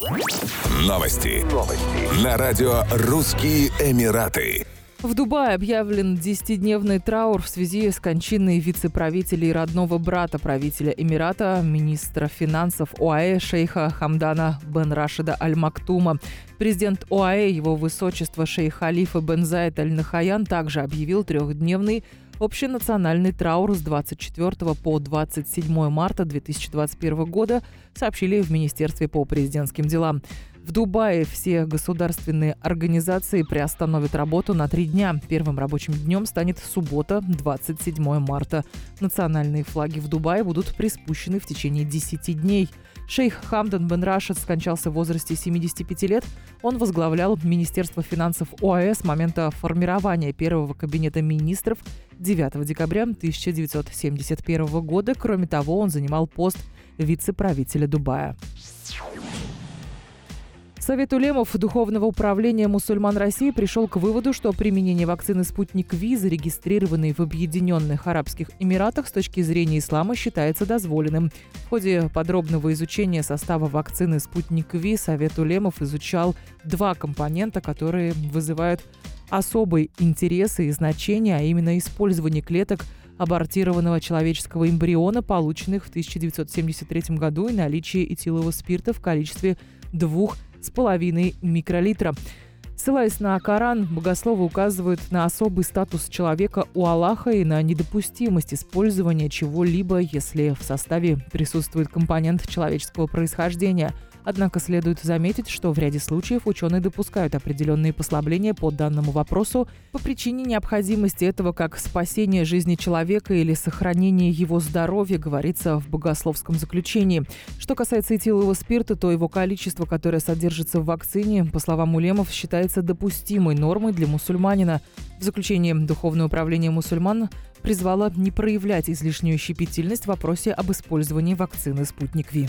Новости. Новости. На радио «Русские Эмираты». В Дубае объявлен 10-дневный траур в связи с кончиной вице-правителя и родного брата правителя Эмирата, министра финансов ОАЭ шейха Хамдана бен Рашида Аль-Мактума. Президент ОАЭ, его высочество шейх Халифа бен Зайд Аль-Нахаян, также объявил трехдневный общенациональный траур с 24 по 27 марта 2021 года, сообщили в Министерстве по президентским делам. В Дубае все государственные организации приостановят работу на три дня. Первым рабочим днем станет суббота, 27 марта. Национальные флаги в Дубае будут приспущены в течение 10 дней. Шейх Хамдан бен Рашид скончался в возрасте 75 лет. Он возглавлял Министерство финансов ОАЭ с момента формирования первого кабинета министров 9 декабря 1971 года. Кроме того, он занимал пост вице-правителя Дубая. Совет улемов Духовного управления мусульман России пришел к выводу, что применение вакцины «Спутник Ви», зарегистрированной в Объединенных Арабских Эмиратах, с точки зрения ислама считается дозволенным. В ходе подробного изучения состава вакцины «Спутник Ви» Совет улемов изучал два компонента, которые вызывают особый интерес и значение, а именно использование клеток абортированного человеческого эмбриона, полученных в 1973 году, и наличие этилового спирта в количестве двух с половиной микролитра. Ссылаясь на Коран, богословы указывают на особый статус человека у Аллаха и на недопустимость использования чего-либо, если в составе присутствует компонент человеческого происхождения – Однако следует заметить, что в ряде случаев ученые допускают определенные послабления по данному вопросу по причине необходимости этого как спасения жизни человека или сохранения его здоровья, говорится в богословском заключении. Что касается этилового спирта, то его количество, которое содержится в вакцине, по словам улемов, считается допустимой нормой для мусульманина. В заключении Духовное управление мусульман призвало не проявлять излишнюю щепетильность в вопросе об использовании вакцины «Спутник Ви».